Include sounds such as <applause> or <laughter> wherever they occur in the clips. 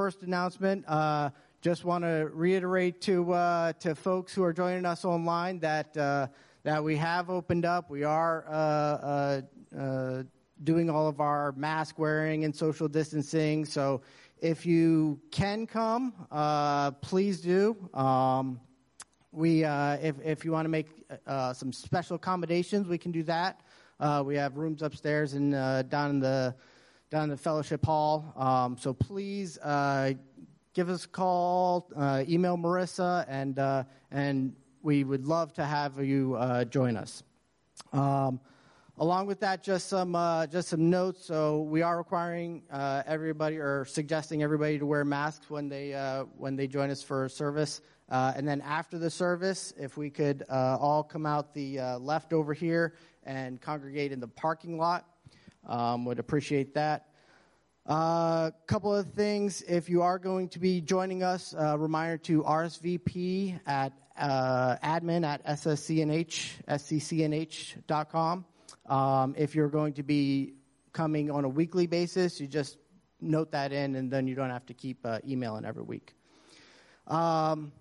first announcement, uh, just want to reiterate to uh, to folks who are joining us online that uh, that we have opened up. We are uh, uh, uh, doing all of our mask wearing and social distancing. So if you can come, please do. Um, we if if you want to make some special accommodations, we can do that. we have rooms upstairs and down in the down in the fellowship hall. Um, so please uh, give us a call, uh, email Marissa, and uh, and we would love to have you uh, join us. Um, along with that, just some uh, just some notes. So we are requiring uh, everybody or suggesting everybody to wear masks when they when they join us for service. and then after the service, if we could all come out the left over here and congregate in the parking lot. Um, would appreciate that. A uh, couple of things. If you are going to be joining us, uh, reminder to RSVP at uh, admin at sscnh, sccnh.com. Um, if you're going to be coming on a weekly basis, you just note that in, and then you don't have to keep uh, emailing every week. Um,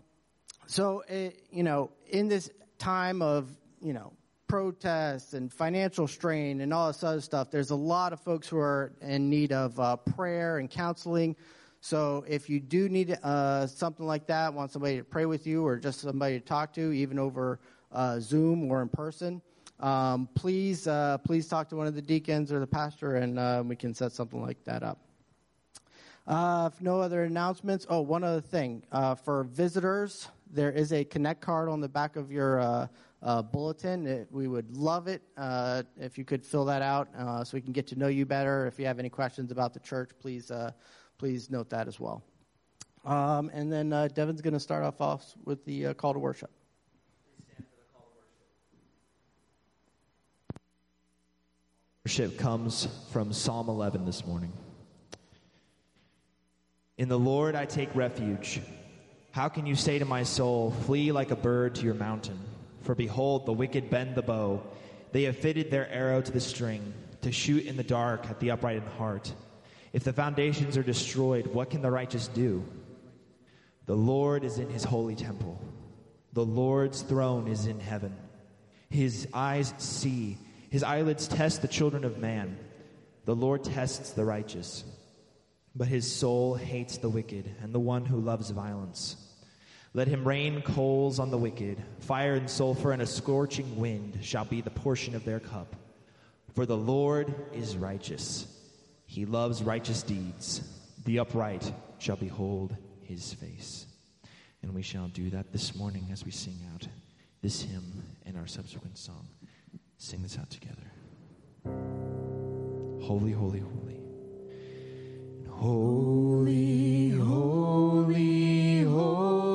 so, it, you know, in this time of, you know, protests and financial strain and all this other stuff, there's a lot of folks who are in need of uh, prayer and counseling. So if you do need uh, something like that, want somebody to pray with you or just somebody to talk to, even over uh, Zoom or in person, um, please uh, please talk to one of the deacons or the pastor, and uh, we can set something like that up. Uh, if no other announcements, oh, one other thing for visitors, there is a Connect card on the back of your uh, bulletin. It, we would love it uh, if you could fill that out uh, so we can get to know you better. If you have any questions about the church, please uh, please note that as well. Um, and then uh, Devin's going to start off, off with the uh, call to worship. Worship comes from Psalm 11 this morning. In the Lord I take refuge. How can you say to my soul, Flee like a bird to your mountain? For behold, the wicked bend the bow. They have fitted their arrow to the string, to shoot in the dark at the upright in heart. If the foundations are destroyed, what can the righteous do? The Lord is in his holy temple. The Lord's throne is in heaven. His eyes see, his eyelids test the children of man. The Lord tests the righteous, but his soul hates the wicked and the one who loves violence. Let him rain coals on the wicked. Fire and sulfur and a scorching wind shall be the portion of their cup. For the Lord is righteous. He loves righteous deeds. The upright shall behold his face. And we shall do that this morning as we sing out this hymn and our subsequent song. Sing this out together. Holy, holy, holy. Holy, holy, holy.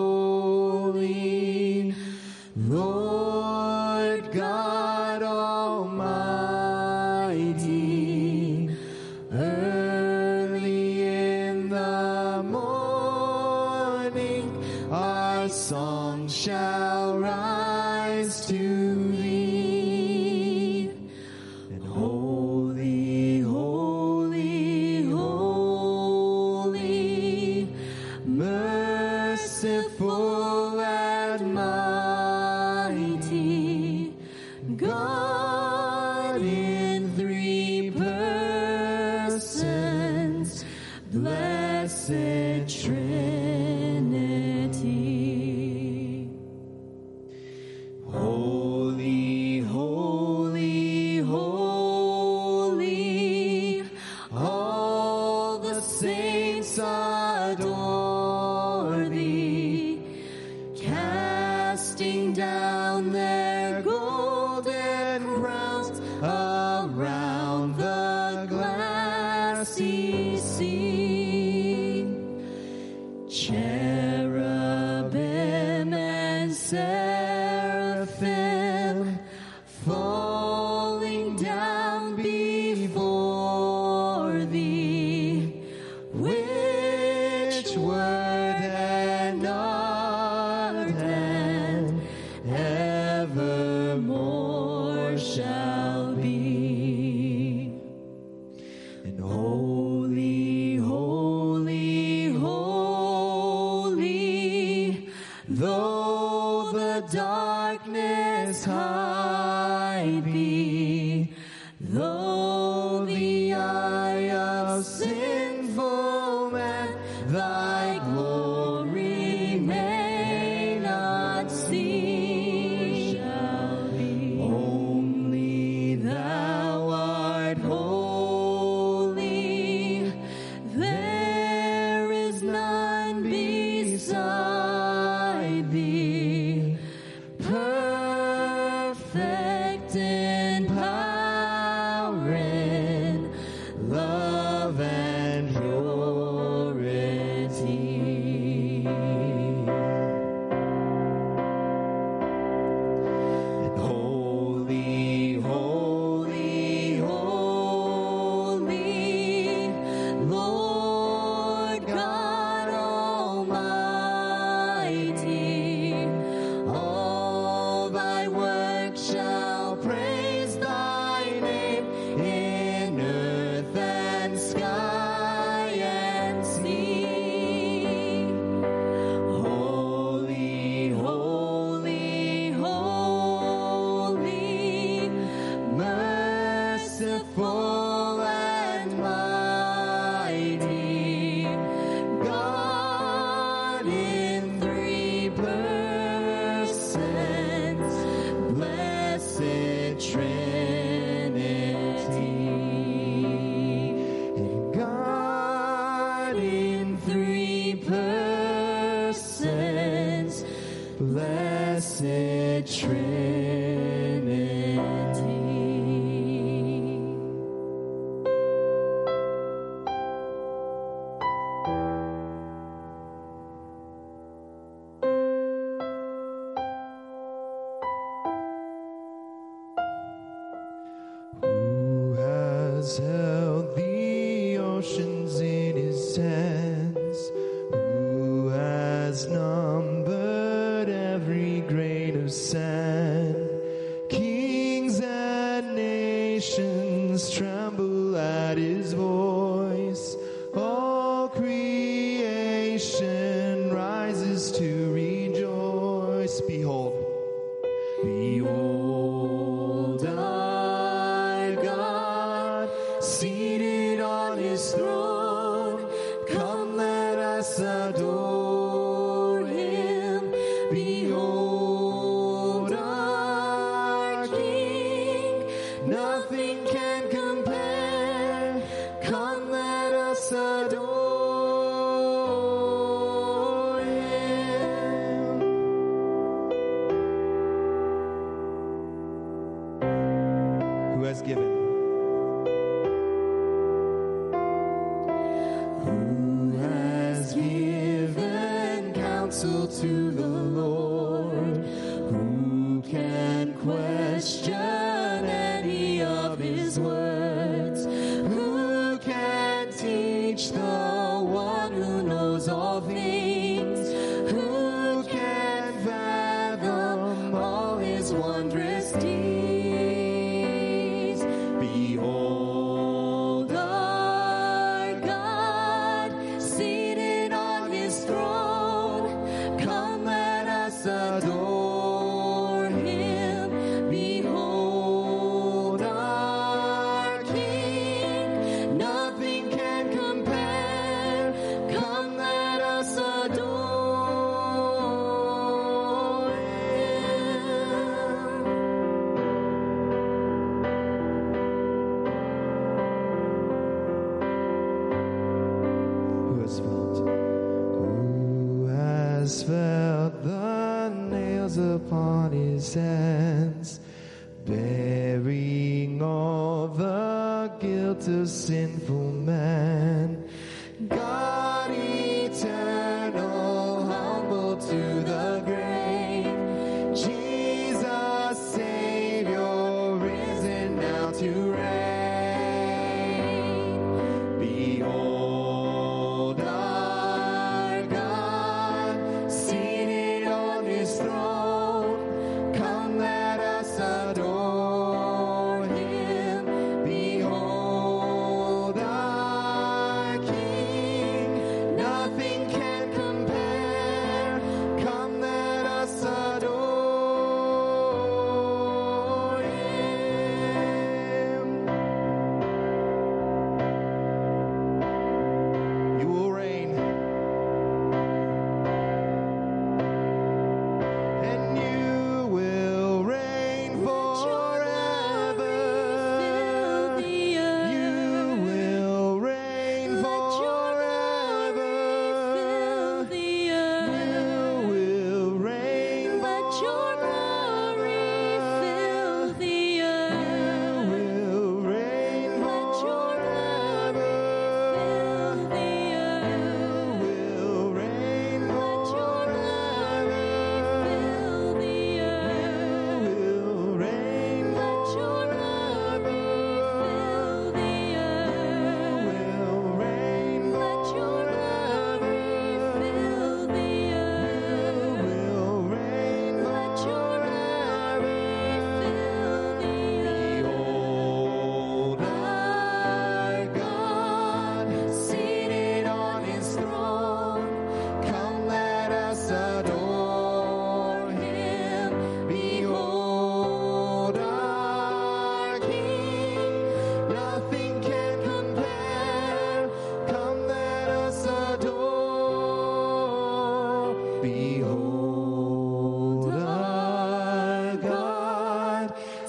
Let us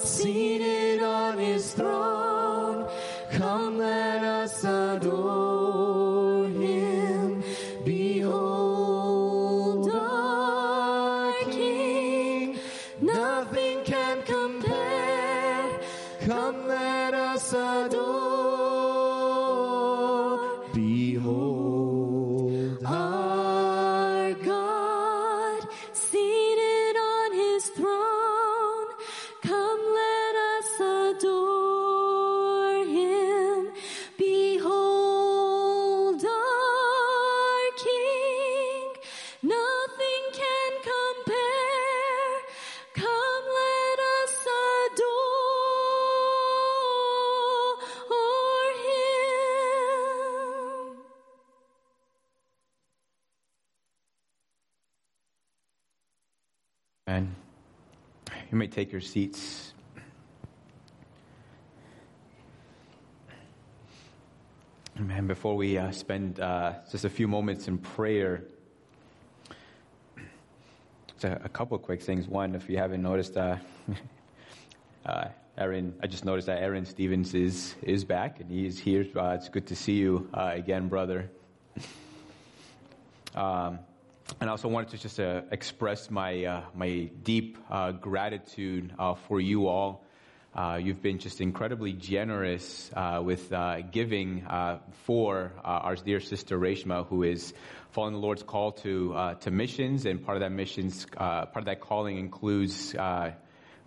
seated on his throne. Come, let us adore. Your seats. Man, before we uh, spend uh, just a few moments in prayer, just a, a couple quick things. One, if you haven't noticed, uh, <laughs> uh, Aaron, I just noticed that Aaron Stevens is is back and he is here. Uh, it's good to see you uh, again, brother. <laughs> Um, and I also wanted to just uh, express my uh, my deep uh, gratitude uh, for you all. Uh, you've been just incredibly generous uh, with giving for our dear sister Reshma, who is following the Lord's call to to missions, and part of that missions, part of that calling includes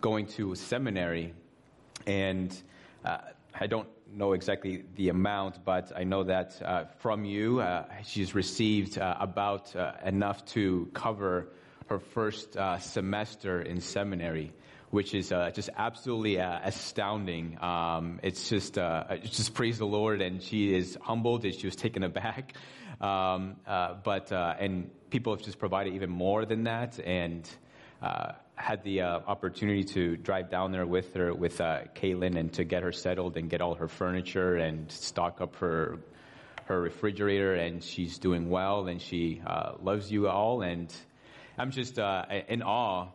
going to seminary. And I don't know exactly the amount, but I know that uh, from you, uh, she's received uh, about uh, enough to cover her first uh, semester in seminary, which is uh, just absolutely astounding. Um, it's just, just praise the Lord, and she is humbled, and she was taken aback. <laughs> Um, but and people have just provided even more than that, and had the uh, opportunity to drive down there with her, with uh, Caitlin, and to get her settled and get all her furniture and stock up her her refrigerator. And she's doing well, and she uh, loves you all. And I'm just uh, in awe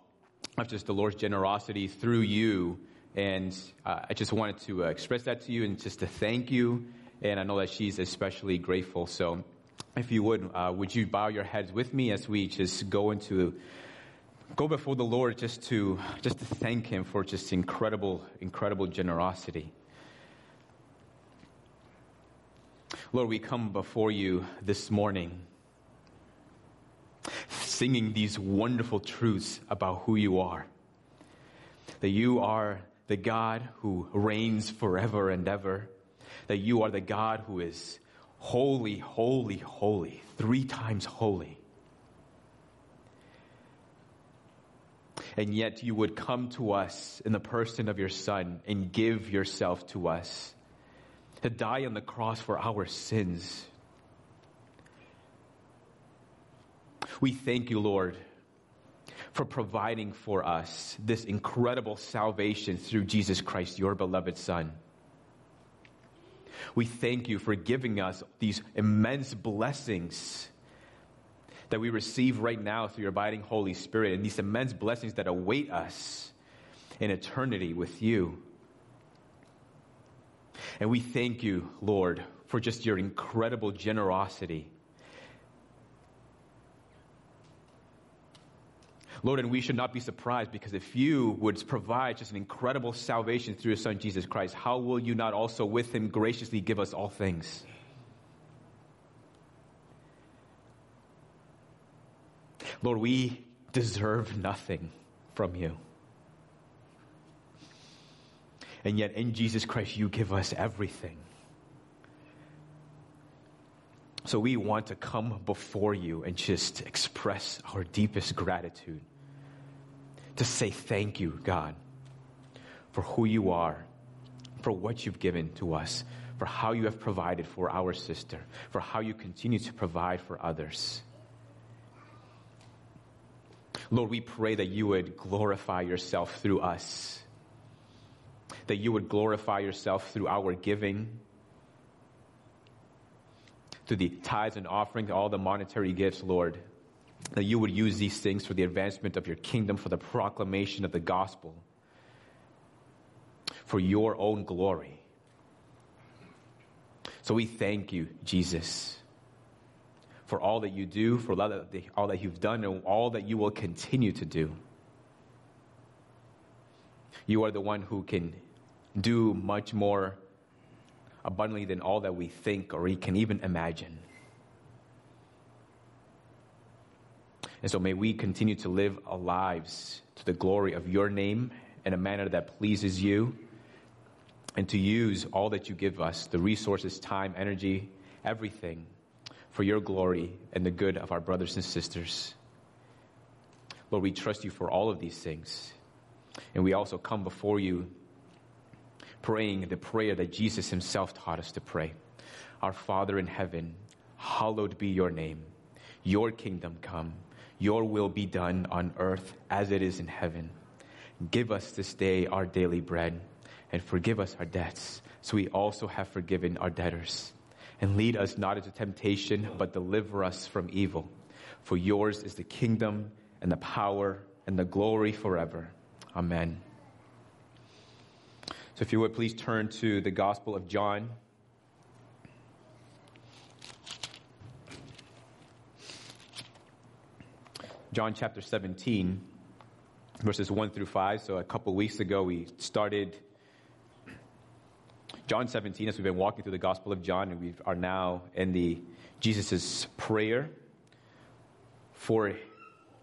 of just the Lord's generosity through you. And uh, I just wanted to uh, express that to you and just to thank you. And I know that she's especially grateful. So, if you would, would you bow your heads with me as we just go into go before the Lord just to just to thank him for just incredible incredible generosity. Lord, we come before you this morning singing these wonderful truths about who you are. That you are the God who reigns forever and ever. That you are the God who is holy, holy, holy, three times holy. And yet you would come to us in the person of your Son and give yourself to us to die on the cross for our sins. We thank you, Lord, for providing for us this incredible salvation through Jesus Christ, your beloved Son. We thank you for giving us these immense blessings that we receive right now through your abiding Holy Spirit and these immense blessings that await us in eternity with you. And we thank you, Lord, for just your incredible generosity. Lord, and we should not be surprised because if you would provide just an incredible salvation through your Son, Jesus Christ, how will you not also with him graciously give us all things? Lord, we deserve nothing from you. And yet, in Jesus Christ, you give us everything. So we want to come before you and just express our deepest gratitude. To say thank you, God, for who you are, for what you've given to us, for how you have provided for our sister, for how you continue to provide for others. Lord, we pray that you would glorify yourself through us, that you would glorify yourself through our giving, through the tithes and offerings, all the monetary gifts, Lord, that you would use these things for the advancement of your kingdom, for the proclamation of the gospel, for your own glory. So we thank you, Jesus for all that you do, for all that you've done, and all that you will continue to do. You are the one who can do much more abundantly than all that we think or we can even imagine. And so may we continue to live our lives to the glory of your name in a manner that pleases you and to use all that you give us the resources, time, energy, everything for your glory and the good of our brothers and sisters. Lord, we trust you for all of these things. And we also come before you praying the prayer that Jesus himself taught us to pray. Our Father in heaven, hallowed be your name. Your kingdom come. Your will be done on earth as it is in heaven. Give us this day our daily bread, and forgive us our debts, so we also have forgiven our debtors. And lead us not into temptation, but deliver us from evil. For yours is the kingdom, and the power, and the glory forever. Amen. So if you would please turn to the Gospel of John. John chapter 17, verses 1 through 5. So a couple weeks ago, we started John 17 as we've been walking through the Gospel of John, and we are now in the Jesus' prayer for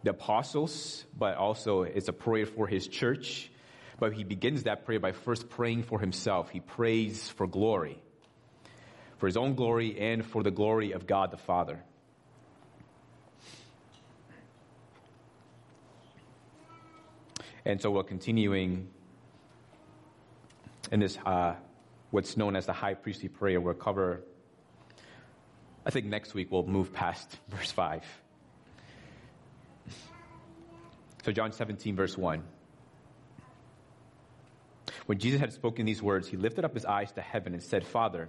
the apostles, but also it's a prayer for his church. But he begins that prayer by first praying for himself. He prays for glory, for his own glory and for the glory of God the Father. And so we're continuing in this, uh, what's known as the high priestly prayer. We'll cover, I think next week we'll move past <laughs> verse 5. So, John 17, verse 1. When Jesus had spoken these words, he lifted up his eyes to heaven and said, Father,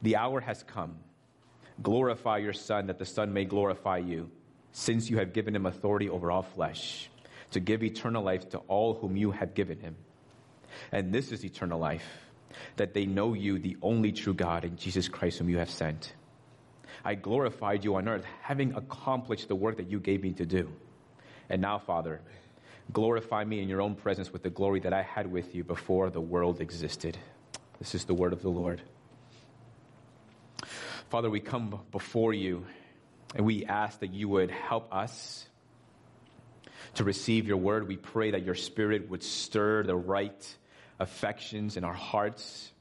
the hour has come. Glorify your Son, that the Son may glorify you, since you have given him authority over all flesh, to give eternal life to all whom you have given him. And this is eternal life, that they know you, the only true God, and Jesus Christ, whom you have sent. I glorified you on earth, having accomplished the work that you gave me to do. And now, Father, glorify me in your own presence with the glory that I had with you before the world existed. This is the word of the Lord. Father, we come before you and we ask that you would help us to receive your word. We pray that your spirit would stir the right affections in our hearts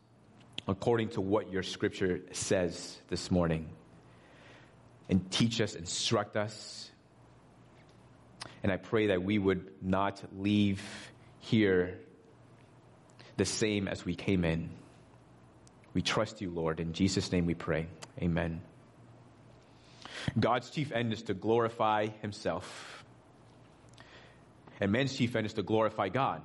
according to what your scripture says this morning. And teach us, instruct us. And I pray that we would not leave here the same as we came in. We trust you, Lord. In Jesus' name we pray. Amen. God's chief end is to glorify himself. And man's chief end is to glorify God.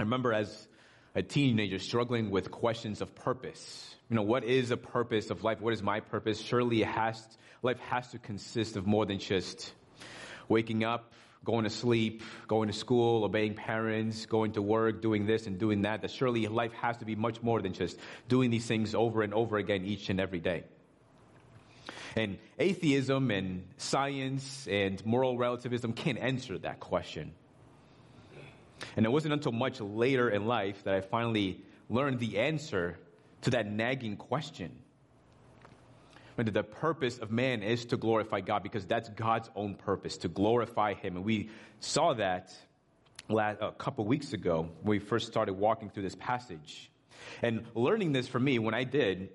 I remember as a teenager struggling with questions of purpose. You know, what is a purpose of life? What is my purpose? Surely has, life has to consist of more than just waking up, going to sleep, going to school, obeying parents, going to work, doing this and doing that. That surely life has to be much more than just doing these things over and over again each and every day. And atheism and science and moral relativism can't answer that question. And it wasn't until much later in life that I finally learned the answer to that nagging question. When the purpose of man is to glorify God because that's God's own purpose, to glorify Him. And we saw that a couple weeks ago when we first started walking through this passage. And learning this for me, when I did,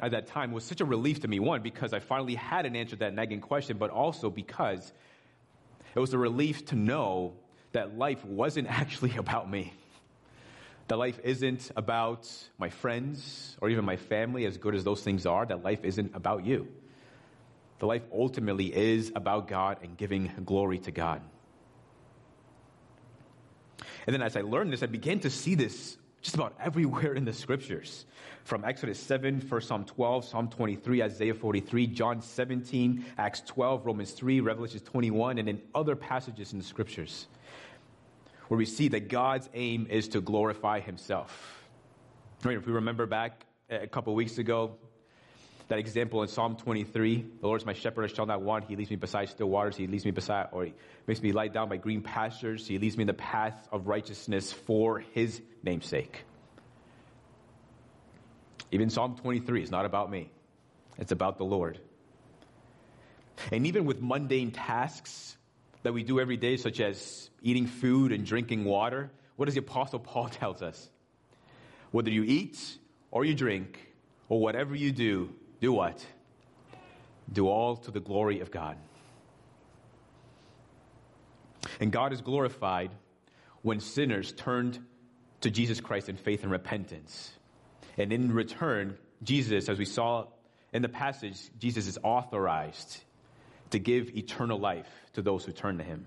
at that time was such a relief to me. One, because I finally had an answer to that nagging question, but also because it was a relief to know that life wasn't actually <laughs> about me. That life isn't about my friends or even my family, as good as those things are. That life isn't about you. The life ultimately is about God and giving glory to God. And then as I learned this, I began to see this just about <laughs> everywhere in the scriptures. From Exodus 7, 1 Psalm 12, Psalm 23, Isaiah 43, John 17, Acts 12, Romans 3, Revelation 21, and in other passages in the scriptures where we see that God's aim is to glorify himself. If we remember back a couple weeks ago, that example in Psalm 23, the Lord is my shepherd, I shall not want. He leads me beside still waters. He leads me beside, or he makes me lie down by green pastures. He leads me in the path of righteousness for his namesake. Even Psalm 23 is not about me. It's about the Lord. And even with mundane tasks that we do every day, such as eating food and drinking water, what does the Apostle Paul <laughs> tells us? Whether you eat or you drink or whatever you do, do what? Do all to the glory of God. And God is glorified when sinners turned to Jesus Christ in faith and repentance. And in return, Jesus, as we saw in the passage, Jesus is authorized to give eternal life to those who turn to him.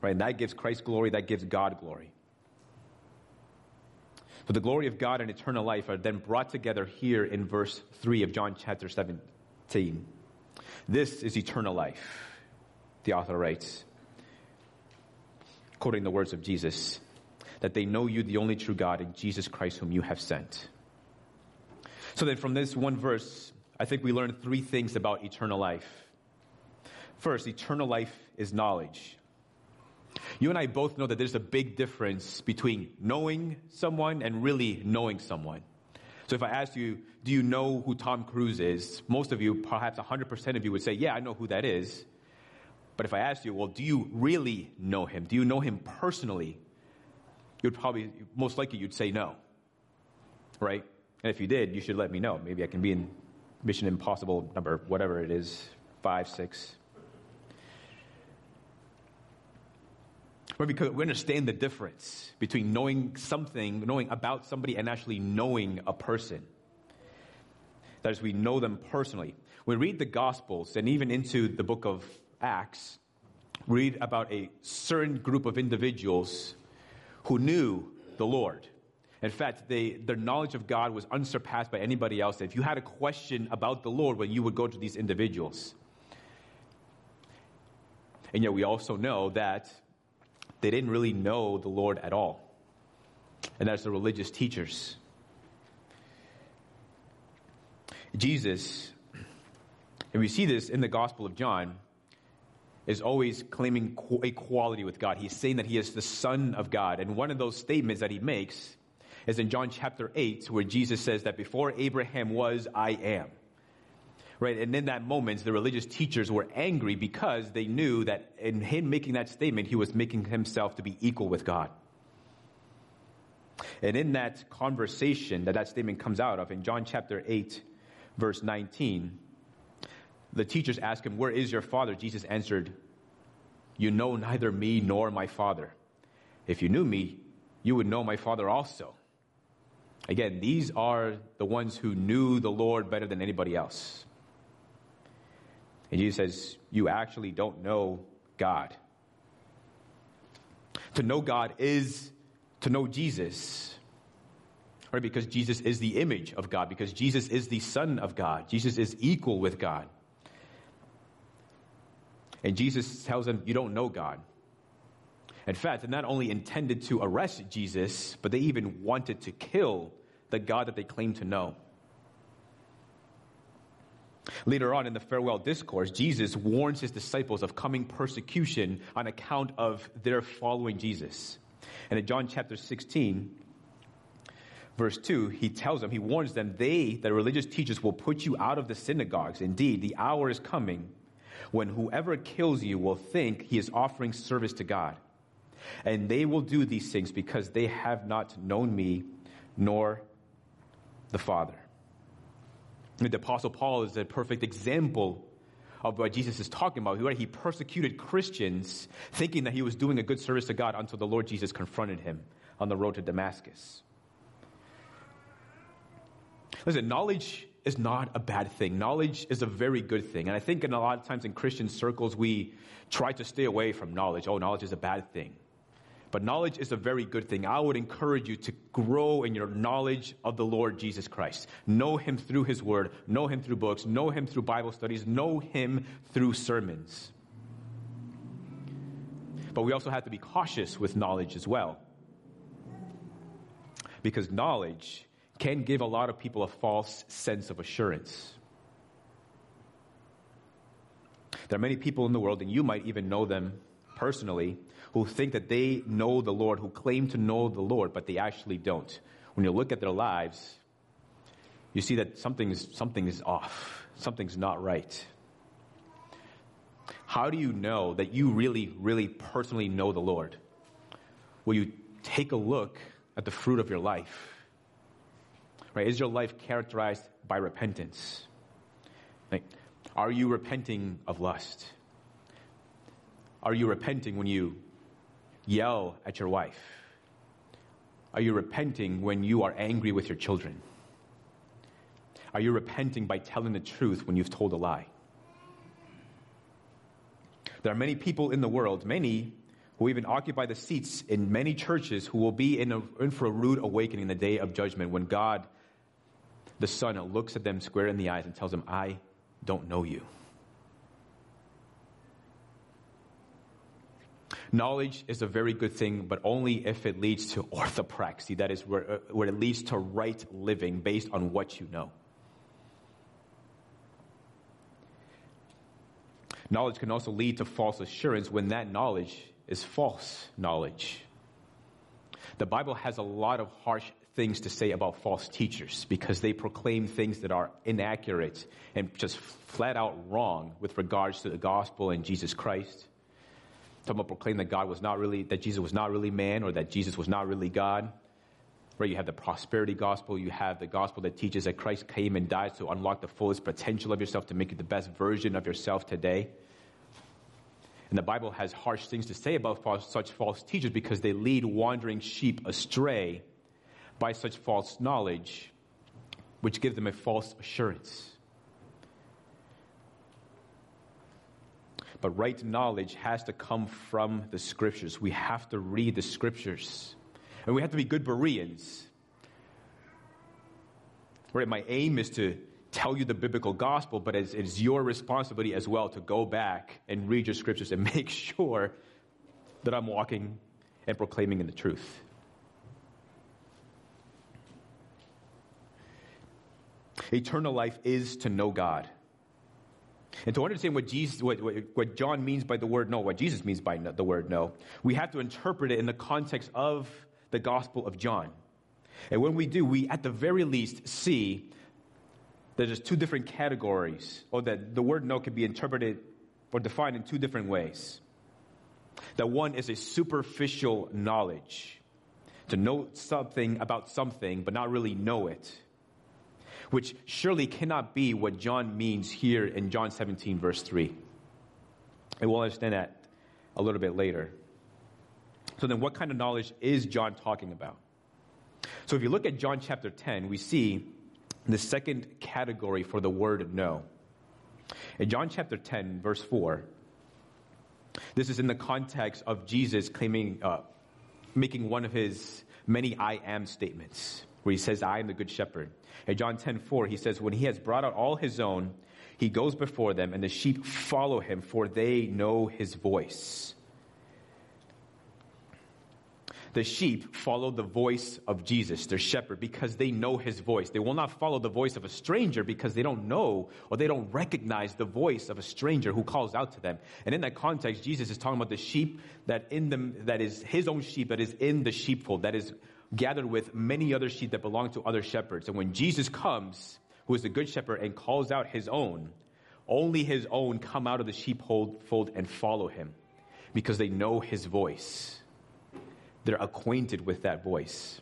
Right? And that gives Christ glory, that gives God glory. So the glory of God and eternal life are then brought together here in verse 3 of John chapter 17. This is eternal life, the author writes, quoting the words of Jesus, that they know you, the only true God, and Jesus Christ, whom you have sent. So then, from this one verse, I think we learn three things about eternal life. First, eternal life is knowledge. You and I both know that there's a big difference between knowing someone and really knowing someone. So if I asked you, do you know who Tom Cruise is? Most of you, perhaps 100% of you would say, yeah, I know who that is. But if I asked you, well, do you really know him? Do you know him personally? You'd probably, most likely, you'd say no. Right? And if you did, you should let me know. Maybe I can be in Mission Impossible number, whatever it is, five, six. Because we understand the difference between knowing something, knowing about somebody, and actually knowing a person. That is, we know them personally. We read the Gospels and even into the book of Acts, read about a certain group of individuals who knew the Lord. In fact, they, their knowledge of God was unsurpassed by anybody else. If you had a question about the Lord, well, you would go to these individuals. And yet, we also know that they didn't really know the Lord at all. And that's the religious teachers. Jesus, and we see this in the Gospel of John, is always claiming equality with God. He's saying that he is the Son of God. And one of those statements that he makes is in John chapter 8, where Jesus says that before Abraham was, I am. Right? And in that moment, the religious teachers were angry because they knew that in him making that statement, he was making himself to be equal with God. And in that conversation that that statement comes out of, in John chapter 8, verse 19, the teachers ask him, Where is your father? Jesus answered, You know neither me nor my father. If you knew me, you would know my father also. Again, these are the ones who knew the Lord better than anybody else. And Jesus says, You actually don't know God. To know God is to know Jesus. Right? Because Jesus is the image of God, because Jesus is the Son of God. Jesus is equal with God. And Jesus tells them, You don't know God. In fact, they not only intended to arrest Jesus, but they even wanted to kill the God that they claimed to know. Later on in the farewell discourse, Jesus warns his disciples of coming persecution on account of their following Jesus. And in John chapter 16, verse 2, he tells them, he warns them, they, the religious teachers, will put you out of the synagogues. Indeed, the hour is coming when whoever kills you will think he is offering service to God. And they will do these things because they have not known me nor the Father. The Apostle Paul is a perfect example of what Jesus is talking about. He persecuted Christians thinking that he was doing a good service to God until the Lord Jesus confronted him on the road to Damascus. Listen, knowledge is not a bad thing. Knowledge is a very good thing. And I think in a lot of times in Christian circles, we try to stay away from knowledge. Oh, knowledge is a bad thing. But knowledge is a very good thing. I would encourage you to grow in your knowledge of the Lord Jesus Christ. Know Him through His Word, know Him through books, know Him through Bible studies, know Him through sermons. But we also have to be cautious with knowledge as well. Because knowledge can give a lot of people a false sense of assurance. There are many people in the world, and you might even know them personally, who think that they know the Lord, who claim to know the Lord, but they actually don't. When you look at their lives, you see that something is, something is off, something's not right. How do you know that you really, really personally know the Lord? Will you take a look at the fruit of your life? Right? Is your life characterized by repentance? Like, are you repenting of lust? Are you repenting when you yell at your wife? Are you repenting when you are angry with your children? Are you repenting by telling the truth when you've told a lie? There are many people in the world, many who even occupy the seats in many churches who will be in, a, in for a rude awakening in the day of judgment when God, the Son, looks at them square in the eyes and tells them, I don't know you. Knowledge is a very good thing, but only if it leads to orthopraxy, that is, where, uh, where it leads to right living based on what you know. Knowledge can also lead to false assurance when that knowledge is false knowledge. The Bible has a lot of harsh things to say about false teachers because they proclaim things that are inaccurate and just flat out wrong with regards to the gospel and Jesus Christ. Some will proclaim that God was not really, that Jesus was not really man or that Jesus was not really God. Right? You have the prosperity gospel. You have the gospel that teaches that Christ came and died to unlock the fullest potential of yourself to make you the best version of yourself today. And the Bible has harsh things to say about false, such false teachers because they lead wandering sheep astray by such false knowledge, which gives them a false assurance. But right knowledge has to come from the scriptures. We have to read the scriptures. And we have to be good Bereans. Right? My aim is to tell you the biblical gospel, but it's, it's your responsibility as well to go back and read your scriptures and <laughs> make sure that I'm walking and proclaiming in the truth. Eternal life is to know God. And to understand what, Jesus, what, what, John means by the word know, what Jesus means by the word know, we have to interpret it in the context of the Gospel of John. And when we do, we at the very least see that there's two different categories, or that the word know can be interpreted or defined in two different ways. That one is a superficial knowledge, to know something about something, but not really know it which surely cannot be what John means here in John 17, verse 3. And we'll understand that a little bit later. So, then what kind of knowledge is John talking about? So, if you look at John chapter 10, we see the second category for the word know. In John chapter 10, verse 4, this is in the context of Jesus claiming, uh, making one of his many I am statements, where he says, I am the good shepherd. In John 10 4, he says, When he has brought out all his own, he goes before them, and the sheep follow him, for they know his voice. The sheep follow the voice of Jesus, their shepherd, because they know his voice. They will not follow the voice of a stranger because they don't know or they don't recognize the voice of a stranger who calls out to them. And in that context, Jesus is talking about the sheep that in them, that is his own sheep that is in the sheepfold, that is gathered with many other sheep that belong to other shepherds. And when Jesus comes, who is the good shepherd, and calls out his own, only his own come out of the sheepfold and follow him because they know his voice. They're acquainted with that voice.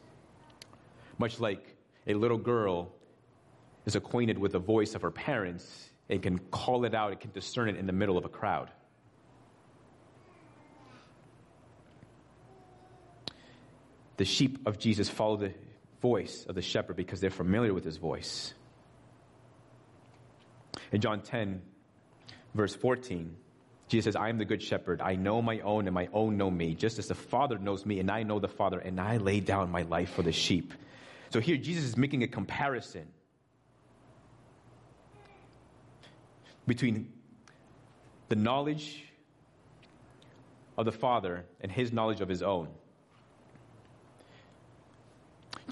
Much like a little girl is acquainted with the voice of her parents and can call it out and can discern it in the middle of a crowd. The sheep of Jesus follow the voice of the shepherd because they're familiar with his voice. In John 10, verse 14, Jesus says, I am the good shepherd. I know my own, and my own know me, just as the Father knows me, and I know the Father, and I lay down my life for the sheep. So here, Jesus is making a comparison between the knowledge of the Father and his knowledge of his own.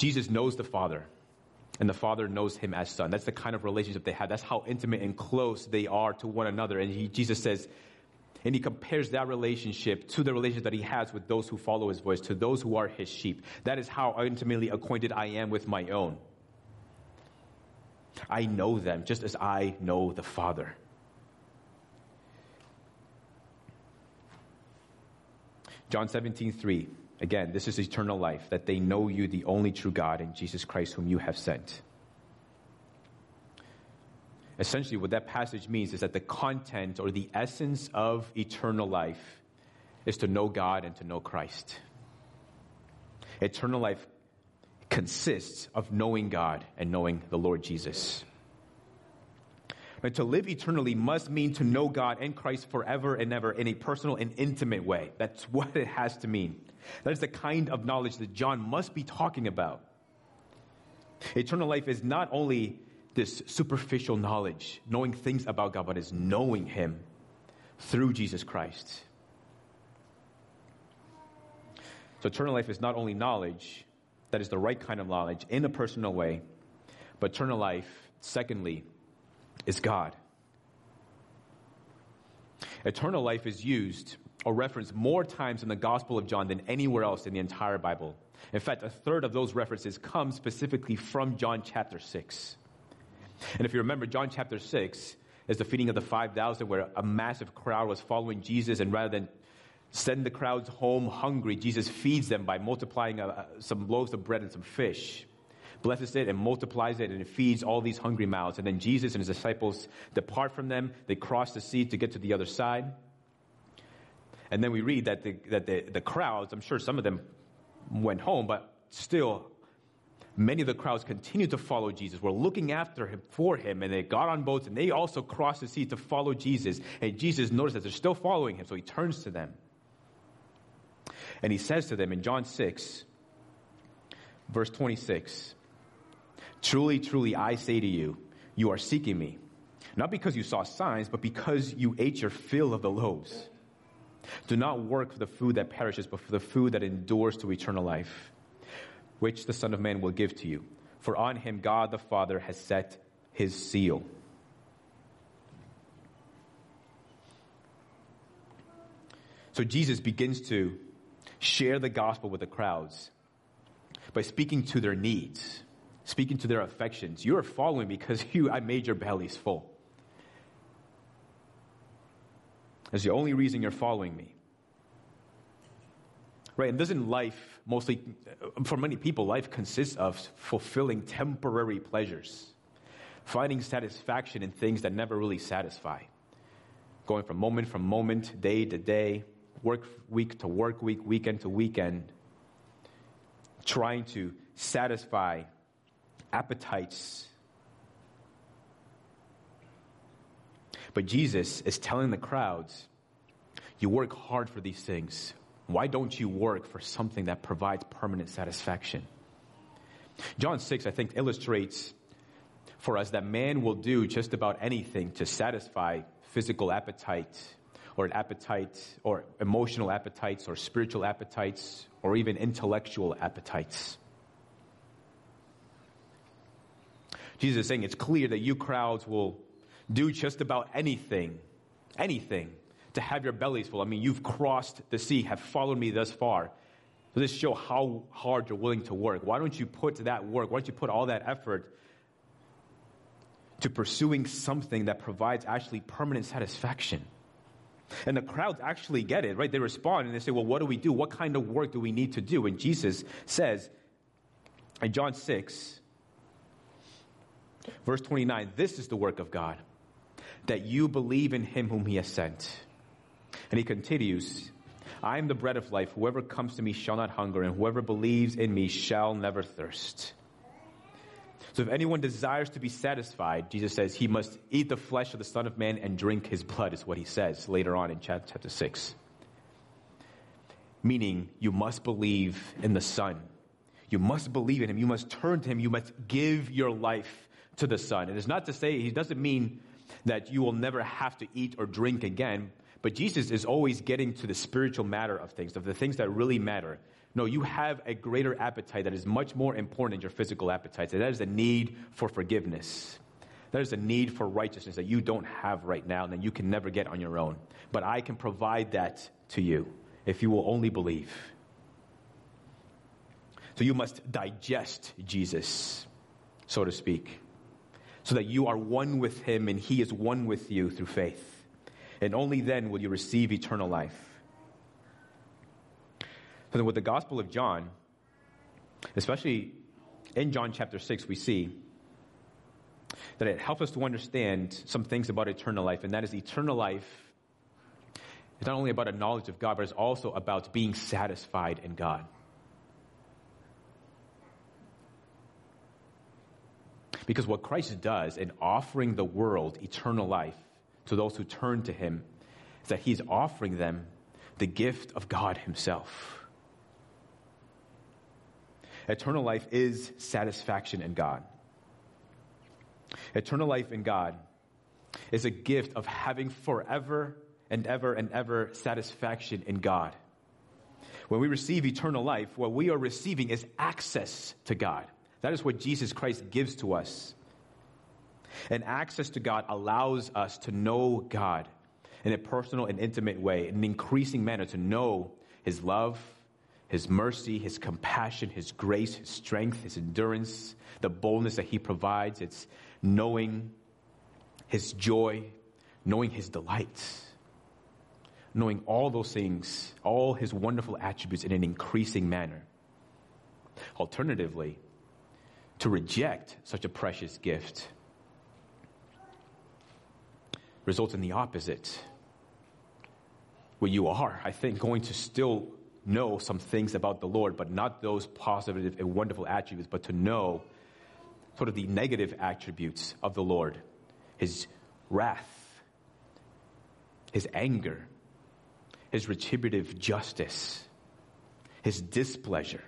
Jesus knows the Father, and the Father knows him as Son. That's the kind of relationship they have. That's how intimate and close they are to one another. And he, Jesus says, and he compares that relationship to the relationship that he has with those who follow his voice, to those who are his sheep. That is how intimately acquainted I am with my own. I know them just as I know the Father. John 17, 3. Again, this is eternal life, that they know you, the only true God, and Jesus Christ, whom you have sent. Essentially, what that passage means is that the content or the essence of eternal life is to know God and to know Christ. Eternal life consists of knowing God and knowing the Lord Jesus. But to live eternally must mean to know God and Christ forever and ever in a personal and intimate way. That's <laughs> what it has to mean. That is the kind of knowledge that John must be talking about. Eternal life is not only this superficial knowledge, knowing things about God, but is knowing Him through Jesus Christ. So, eternal life is not only knowledge, that is the right kind of knowledge in a personal way, but eternal life, secondly, is God. Eternal life is used or referenced more times in the Gospel of John than anywhere else in the entire Bible. In fact, a third of those references come specifically from John chapter 6. And if you remember, John chapter 6 is the feeding of the 5,000 where a massive crowd was following Jesus, and rather than send the crowds home hungry, Jesus feeds them by multiplying uh, some loaves of bread and some fish. Blesses it and multiplies it, and it feeds all these hungry mouths. And then Jesus and his disciples depart from them. They cross the sea to get to the other side. And then we read that the, that the, the crowds, I'm sure some of them went home, but still many of the crowds continued to follow Jesus, were looking after him for him, and they got on boats and they also crossed the sea to follow Jesus. And Jesus noticed that they're still following him, so he turns to them. And he says to them in John 6, verse 26, Truly, truly, I say to you, you are seeking me, not because you saw signs, but because you ate your fill of the loaves. Do not work for the food that perishes, but for the food that endures to eternal life, which the Son of Man will give to you. For on him God the Father has set his seal. So Jesus begins to share the gospel with the crowds by speaking to their needs, speaking to their affections. You are following because <laughs> you I made your bellies full. That's the only reason you're following me. Right? And doesn't life mostly, for many people, life consists of fulfilling temporary pleasures, finding satisfaction in things that never really satisfy, going from moment from moment, day to day, work week to work week, weekend to weekend, trying to satisfy appetites. But Jesus is telling the crowds, you work hard for these things. Why don't you work for something that provides permanent satisfaction? John 6, I think, illustrates for us that man will do just about anything to satisfy physical appetite or an appetite or emotional appetites or spiritual appetites or even intellectual appetites. Jesus is saying it's clear that you crowds will do just about anything, anything to have your bellies full. I mean, you've crossed the sea, have followed me thus far. So this show how hard you're willing to work. Why don't you put that work? Why don't you put all that effort to pursuing something that provides actually permanent satisfaction? And the crowds actually get it, right? They respond and they say, Well, what do we do? What kind of work do we need to do? And Jesus says in John 6, verse 29, this is the work of God, that you believe in him whom he has sent. And he continues, I am the bread of life. Whoever comes to me shall not hunger, and whoever believes in me shall never thirst. So if anyone desires to be satisfied, Jesus says he must eat the flesh of the Son of Man and drink his blood, is what he says later on in chapter 6. Meaning, you must believe in the Son. You must believe in him. You must turn to him. You must give your life to the Son. And it's not to say, he doesn't mean that you will never have to eat or drink again, but Jesus is always getting to the spiritual matter of things, of the things that really matter. No, you have a greater appetite that is much more important than your physical appetites. And that is a need for forgiveness. That is a need for righteousness that you don't have right now and that you can never get on your own. But I can provide that to you if you will only believe. So you must digest Jesus, so to speak, so that you are one with him and he is one with you through faith and only then will you receive eternal life. So then with the Gospel of John, especially in John chapter 6, we see that it helps us to understand some things about eternal life, and that is eternal life is not only about a knowledge of God, but it's also about being satisfied in God. Because what Christ does in offering the world eternal life to those who turn to him is that he's offering them the gift of God himself. Eternal life is satisfaction in God. Eternal life in God is a gift of having forever and ever and ever satisfaction in God. When we receive eternal life, what we are receiving is access to God. That is what Jesus Christ gives to us. And access to God allows us to know God in a personal and intimate way, in an increasing manner, to know His love, His mercy, His compassion, His grace, His strength, His endurance, the boldness that He provides. It's knowing His joy, knowing His delights, knowing all those things, all His wonderful attributes in an increasing manner. Alternatively, to reject such a precious gift results in the opposite. Where you are, I think, going to still know some things about the Lord, but not those positive and wonderful attributes, but to know sort of the negative attributes of the Lord His wrath, His anger, His retributive justice, His displeasure.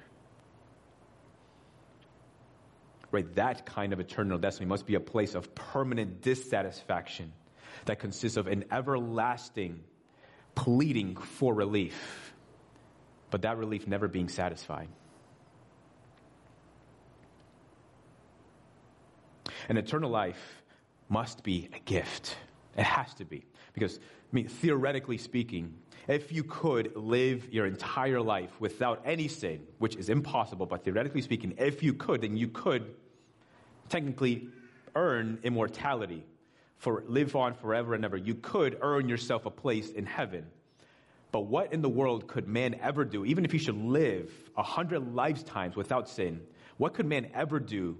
Right, that kind of eternal destiny must be a place of permanent dissatisfaction that consists of an everlasting pleading for relief, but that relief never being satisfied. An eternal life must be a gift. It has to be. Because, I mean, theoretically speaking, if you could live your entire life without any sin, which is impossible, but theoretically speaking, if you could, then you could technically earn immortality for live on forever and ever. You could earn yourself a place in heaven. But what in the world could man ever do, even if he should live a hundred lifetimes without sin? What could man ever do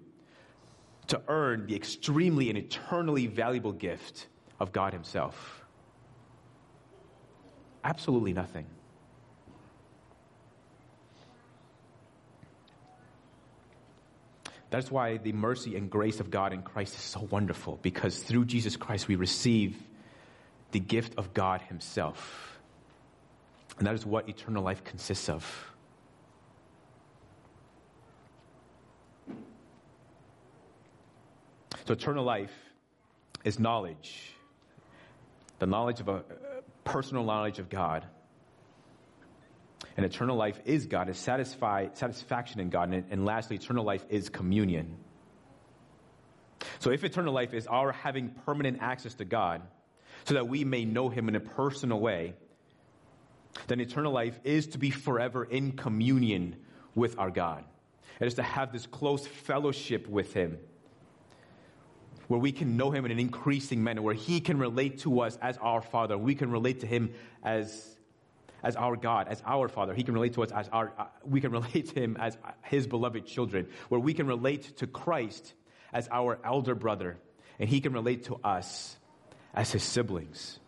to earn the extremely and eternally valuable gift of God Himself? Absolutely nothing. That's why the mercy and grace of God in Christ is so wonderful, because through Jesus Christ we receive the gift of God Himself. And that is what eternal life consists of. So, eternal life is knowledge the knowledge of a uh, personal knowledge of God. And eternal life is God, is satisfy, satisfaction in God. And, and lastly, eternal life is communion. So if eternal life is our having permanent access to God, so that we may know Him in a personal way, then eternal life is to be forever in communion with our God. It is to have this close fellowship with Him, where we can know Him in an increasing manner, where He can relate to us as our Father, we can relate to Him as as our God, as our Father. He can relate to us as our, uh, we can <laughs> relate to Him as His beloved children, where we can relate to Christ as our elder brother, and He can relate to us as His siblings.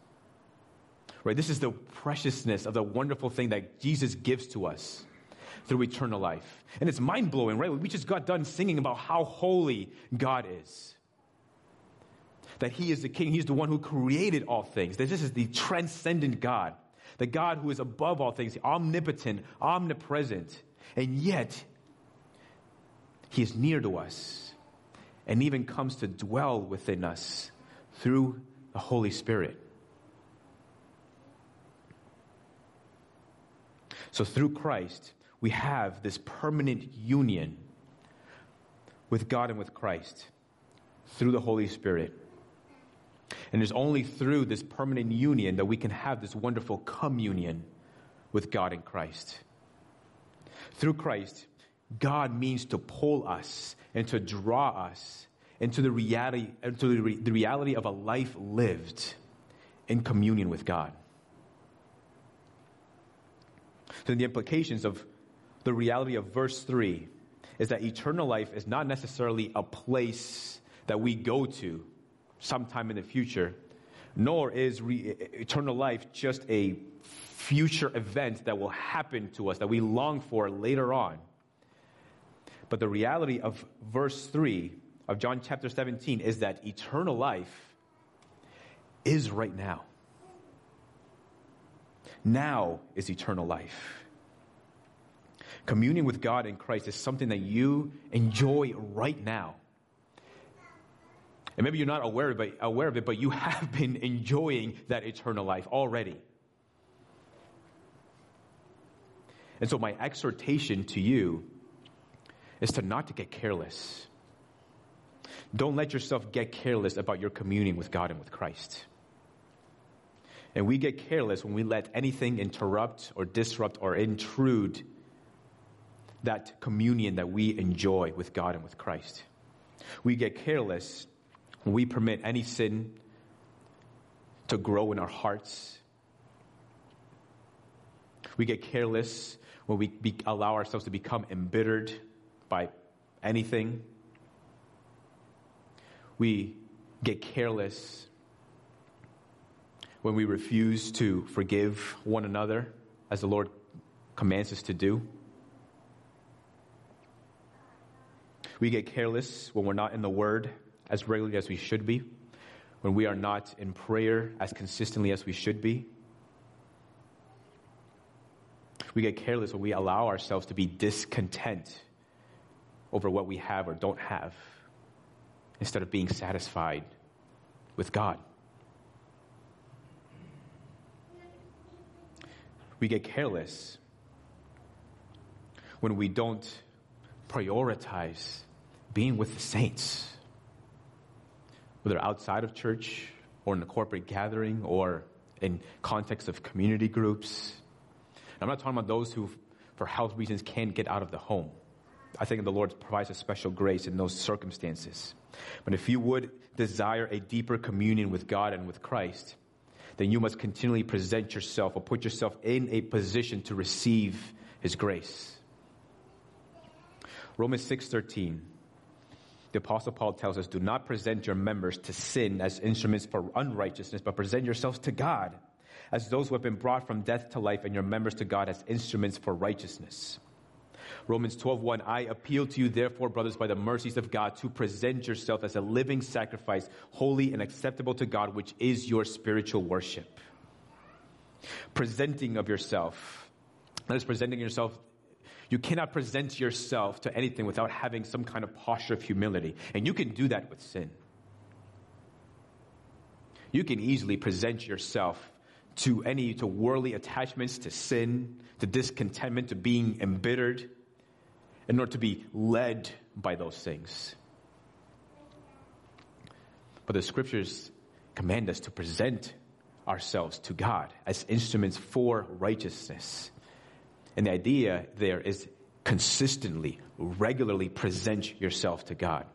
Right? This is the preciousness of the wonderful thing that Jesus gives to us through eternal life. And it's mind blowing, right? We just got done singing about how holy God is. That He is the King, He's the one who created all things. That this is the transcendent God the God who is above all things, omnipotent, omnipresent, and yet he is near to us and even comes to dwell within us through the Holy Spirit. So through Christ, we have this permanent union with God and with Christ through the Holy Spirit. And it's only through this permanent union that we can have this wonderful communion with God in Christ. Through Christ, God means to pull us and to draw us into the reality, into the, re- the reality of a life lived in communion with God. So, the implications of the reality of verse 3 is that eternal life is not necessarily a place that we go to sometime in the future, nor is re- eternal life just a future event that will happen to us that we long for later on. But the reality of verse 3 of John chapter 17 is that eternal life is right now. Now is eternal life. Communion with God in Christ is something that you enjoy right now. And maybe you're not aware of it, aware of it, but you have been enjoying that eternal life already. And so my exhortation to you is to not to get careless. Don't let yourself get careless about your communion with God and with Christ. And we get careless when we let anything interrupt or disrupt or intrude that communion that we enjoy with God and with Christ. We get careless we permit any sin to grow in our hearts. We get careless when we be, allow ourselves to become embittered by anything. We get careless when we refuse to forgive one another as the Lord commands us to do. We get careless when we're not in the Word as regularly as we should be, when we are not in prayer as consistently as we should be. We get careless when we allow ourselves to be discontent over what we have or don't have instead of being satisfied with God. We get careless when we don't prioritize being with the saints, whether outside of church or in a corporate gathering or in context of community groups. I'm not talking about those who, for health reasons, can't get out of the home. I think the Lord provides a special grace in those circumstances. But if you would desire a deeper communion with God and with Christ, then you must continually present yourself or put yourself in a position to receive His grace. Romans 6:13 the apostle Paul tells us, do not present your members to sin as instruments for unrighteousness, but present yourselves to God as those who have been brought from death to life and your members to God as instruments for righteousness. Romans 12:1 I appeal to you therefore brothers by the mercies of God to present yourself as a living sacrifice holy and acceptable to God which is your spiritual worship. Presenting of yourself. That is presenting yourself you cannot present yourself to anything without having some kind of posture of humility. And you can do that with sin. You can easily present yourself to any, to worldly attachments, to sin, to discontentment, to being embittered, in order to be led by those things. But the scriptures command us to present ourselves to God as instruments for righteousness. And the idea there is consistently, regularly present yourself to God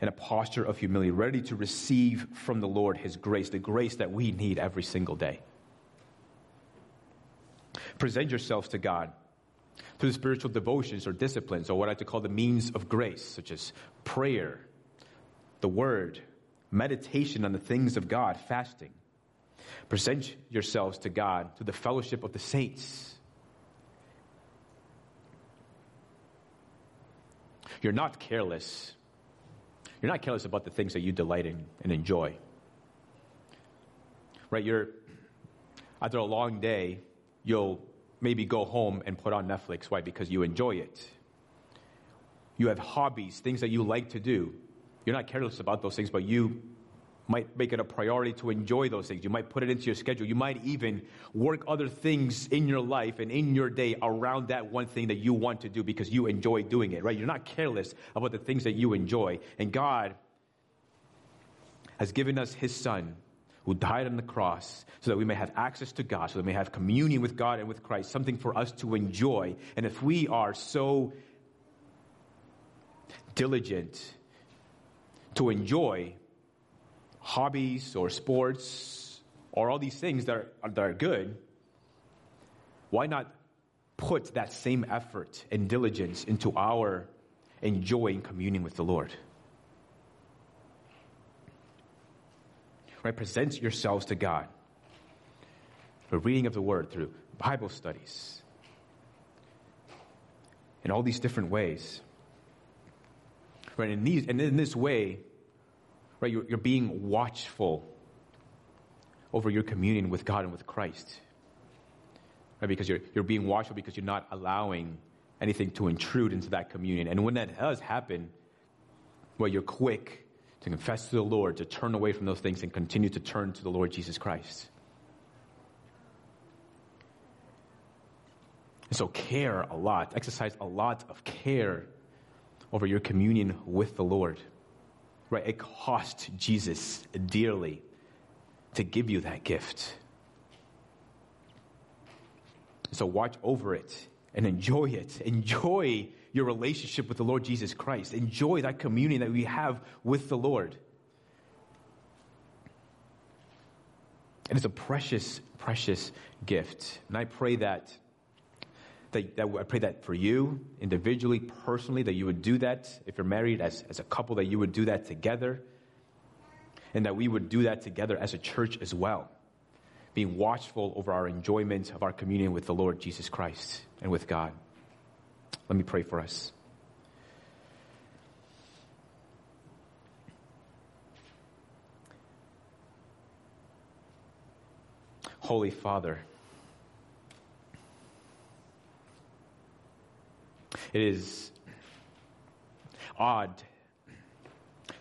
in a posture of humility, ready to receive from the Lord His grace, the grace that we need every single day. Present yourselves to God through spiritual devotions or disciplines, or what I like to call the means of grace, such as prayer, the Word, meditation on the things of God, fasting. Present yourselves to God through the fellowship of the saints. You're not careless. You're not careless about the things that you delight in and enjoy. Right? You're, after a long day, you'll maybe go home and put on Netflix. Why? Because you enjoy it. You have hobbies, things that you like to do. You're not careless about those things, but you might make it a priority to enjoy those things. You might put it into your schedule. You might even work other things in your life and in your day around that one thing that you want to do because you enjoy doing it, right? You're not careless about the things that you enjoy. And God has given us His Son who died on the cross so that we may have access to God, so that we may have communion with God and with Christ, something for us to enjoy. And if we are so diligent to enjoy hobbies or sports or all these things that are, that are good, why not put that same effort and diligence into our enjoying communion with the Lord? Right? Present yourselves to God through reading of the Word, through Bible studies, in all these different ways. Right? And, these, and in this way, right, you're, you're being watchful over your communion with God and with Christ. Right? Because you're, you're being watchful because you're not allowing anything to intrude into that communion. And when that does happen, well, you're quick to confess to the Lord, to turn away from those things and continue to turn to the Lord Jesus Christ. And so care a lot, exercise a lot of care over your communion with the Lord. Right? It cost Jesus dearly to give you that gift. So watch over it and enjoy it. Enjoy your relationship with the Lord Jesus Christ. Enjoy that communion that we have with the Lord. And it's a precious, precious gift. And I pray that, that, that I pray that for you, individually, personally, that you would do that. If you're married as, as a couple, that you would do that together. And that we would do that together as a church as well. Being watchful over our enjoyment of our communion with the Lord Jesus Christ and with God. Let me pray for us. Holy Father, it is odd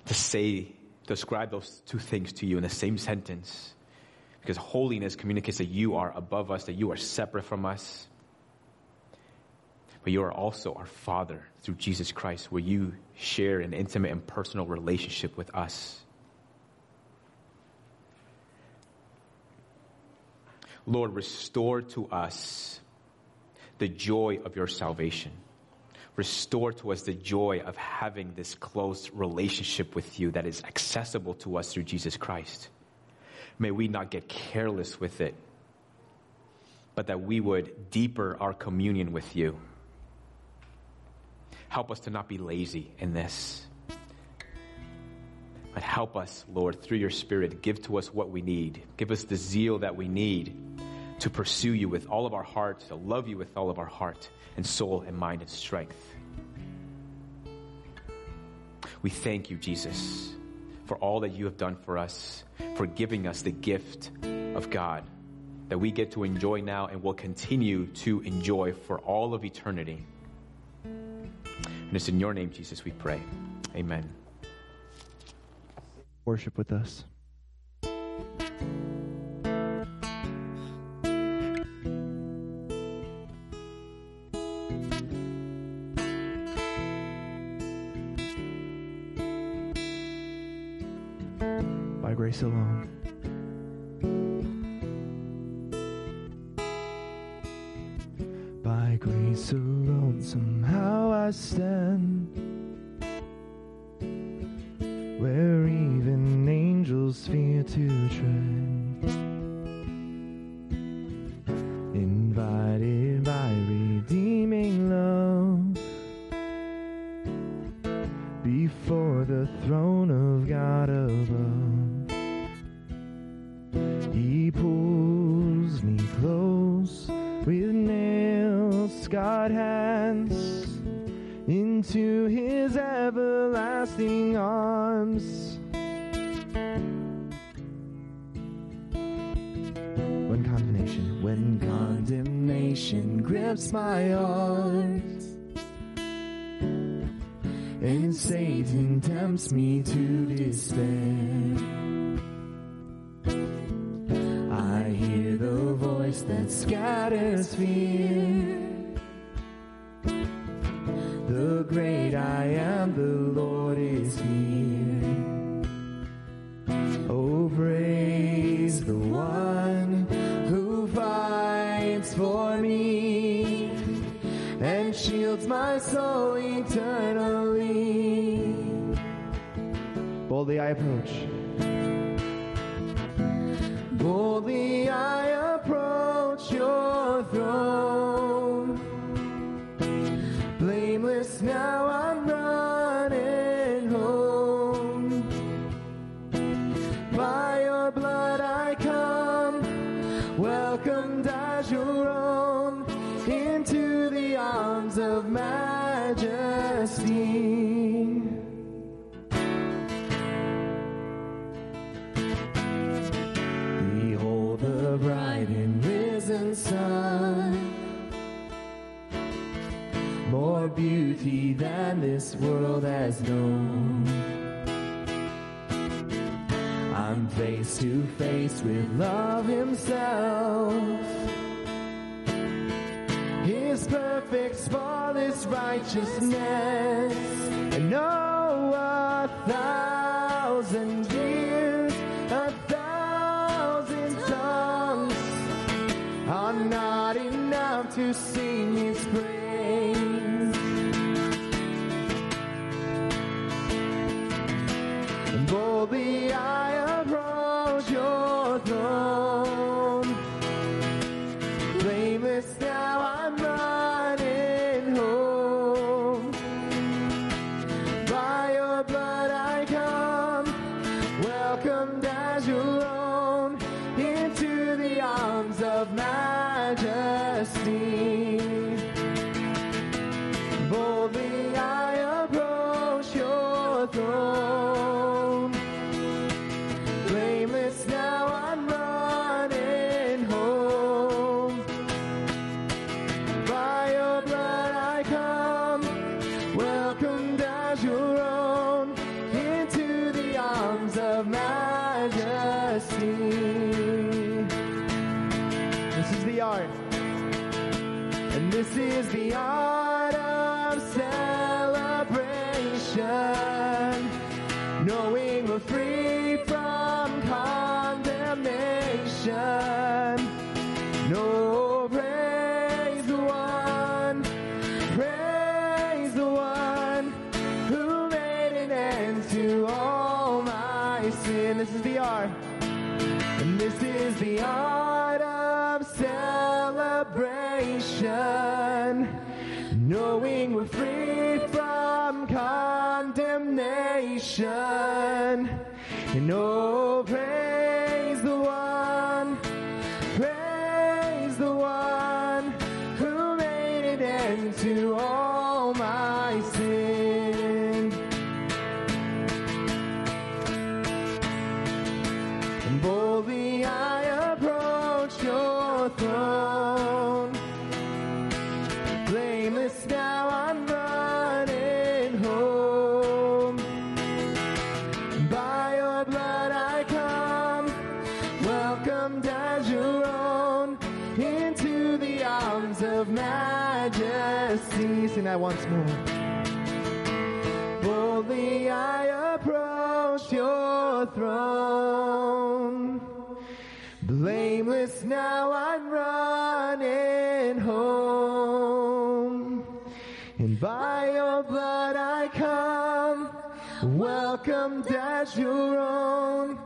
to say, describe those two things to you in the same sentence because holiness communicates that you are above us, that you are separate from us. But you are also our Father through Jesus Christ, where you share an intimate and personal relationship with us. Lord, restore to us the joy of your salvation. Restore to us the joy of having this close relationship with you that is accessible to us through Jesus Christ. May we not get careless with it, but that we would deeper our communion with you. Help us to not be lazy in this. But help us, Lord, through your Spirit, give to us what we need. Give us the zeal that we need to pursue you with all of our heart, to love you with all of our heart and soul and mind and strength. We thank you, Jesus, for all that you have done for us, for giving us the gift of God that we get to enjoy now and will continue to enjoy for all of eternity. And it's in your name, Jesus, we pray. Amen. Worship with us. Grace alone. blood I come, welcomed as your own, into the arms of majesty. Behold the bright and risen sun. More beauty than this world has known. Face to face with love himself. His perfect, spotless righteousness. And know a thousand years, a thousand tongues are not enough to Knowing we're free from condemnation. No, praise the one, praise the one who made an end to all my sin. This is the art. And this is the art of celebration. Knowing we're free from condemnation. And as your own,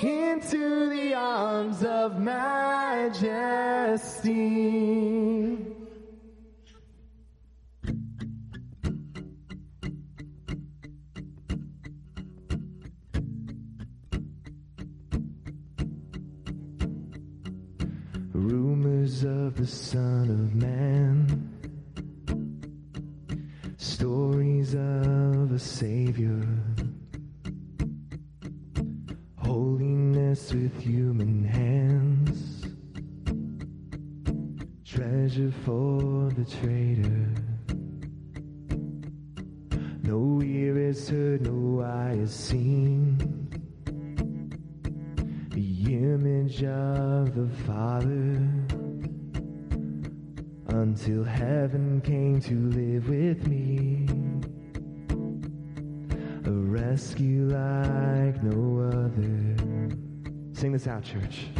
into the arms of majesty. Rumors of the Son of Man. Stories of a Savior. With human hands. Treasure for the traitor. No ear has heard, no eye has seen the image of the Father until heaven came to live Church.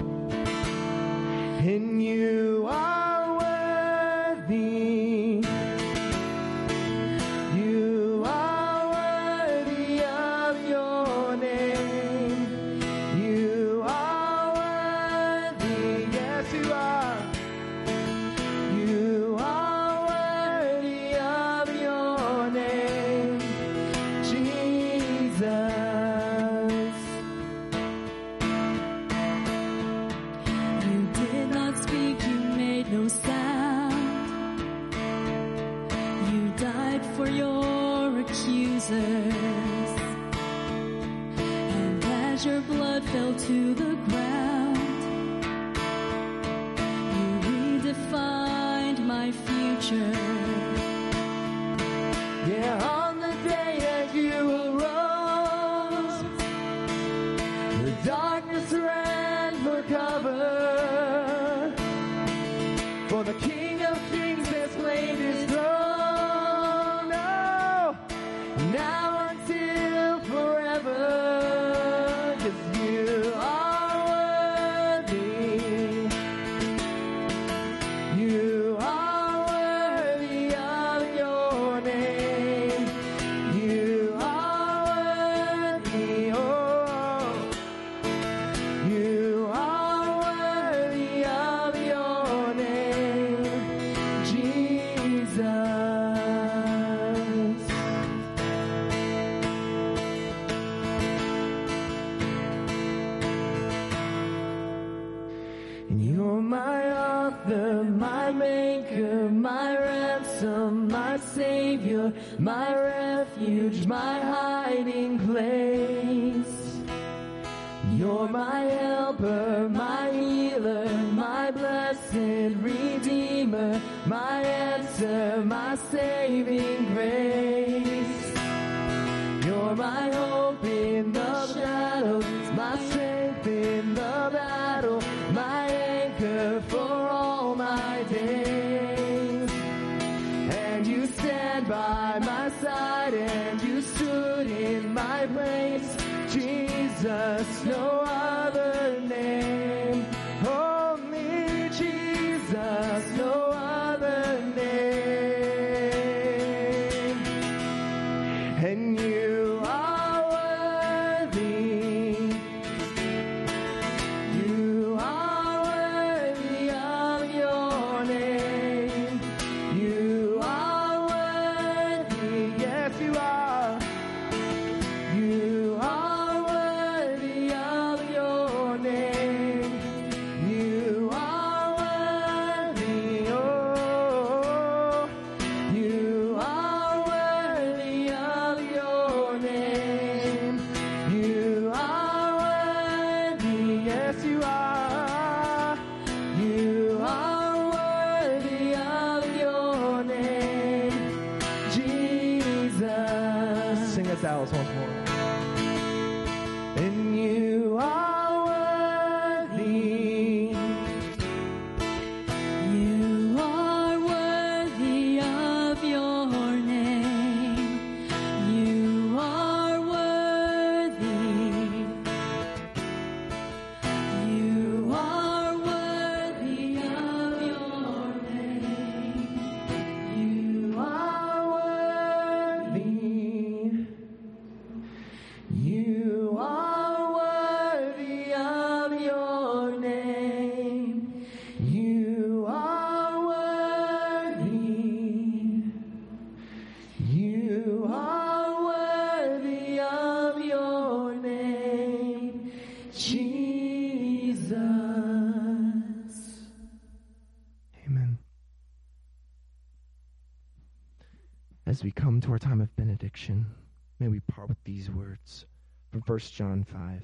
may we part with these words from 1 John 5.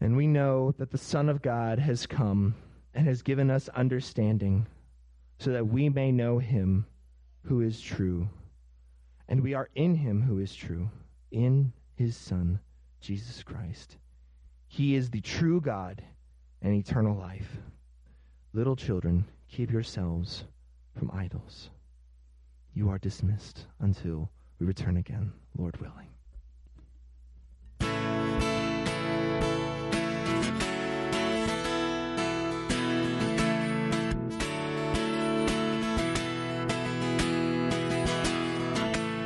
And we know that the Son of God has come and has given us understanding so that we may know him who is true. And we are in him who is true, in his Son, Jesus Christ. He is the true God and eternal life. Little children, keep yourselves from idols. You are dismissed until we return again, Lord willing.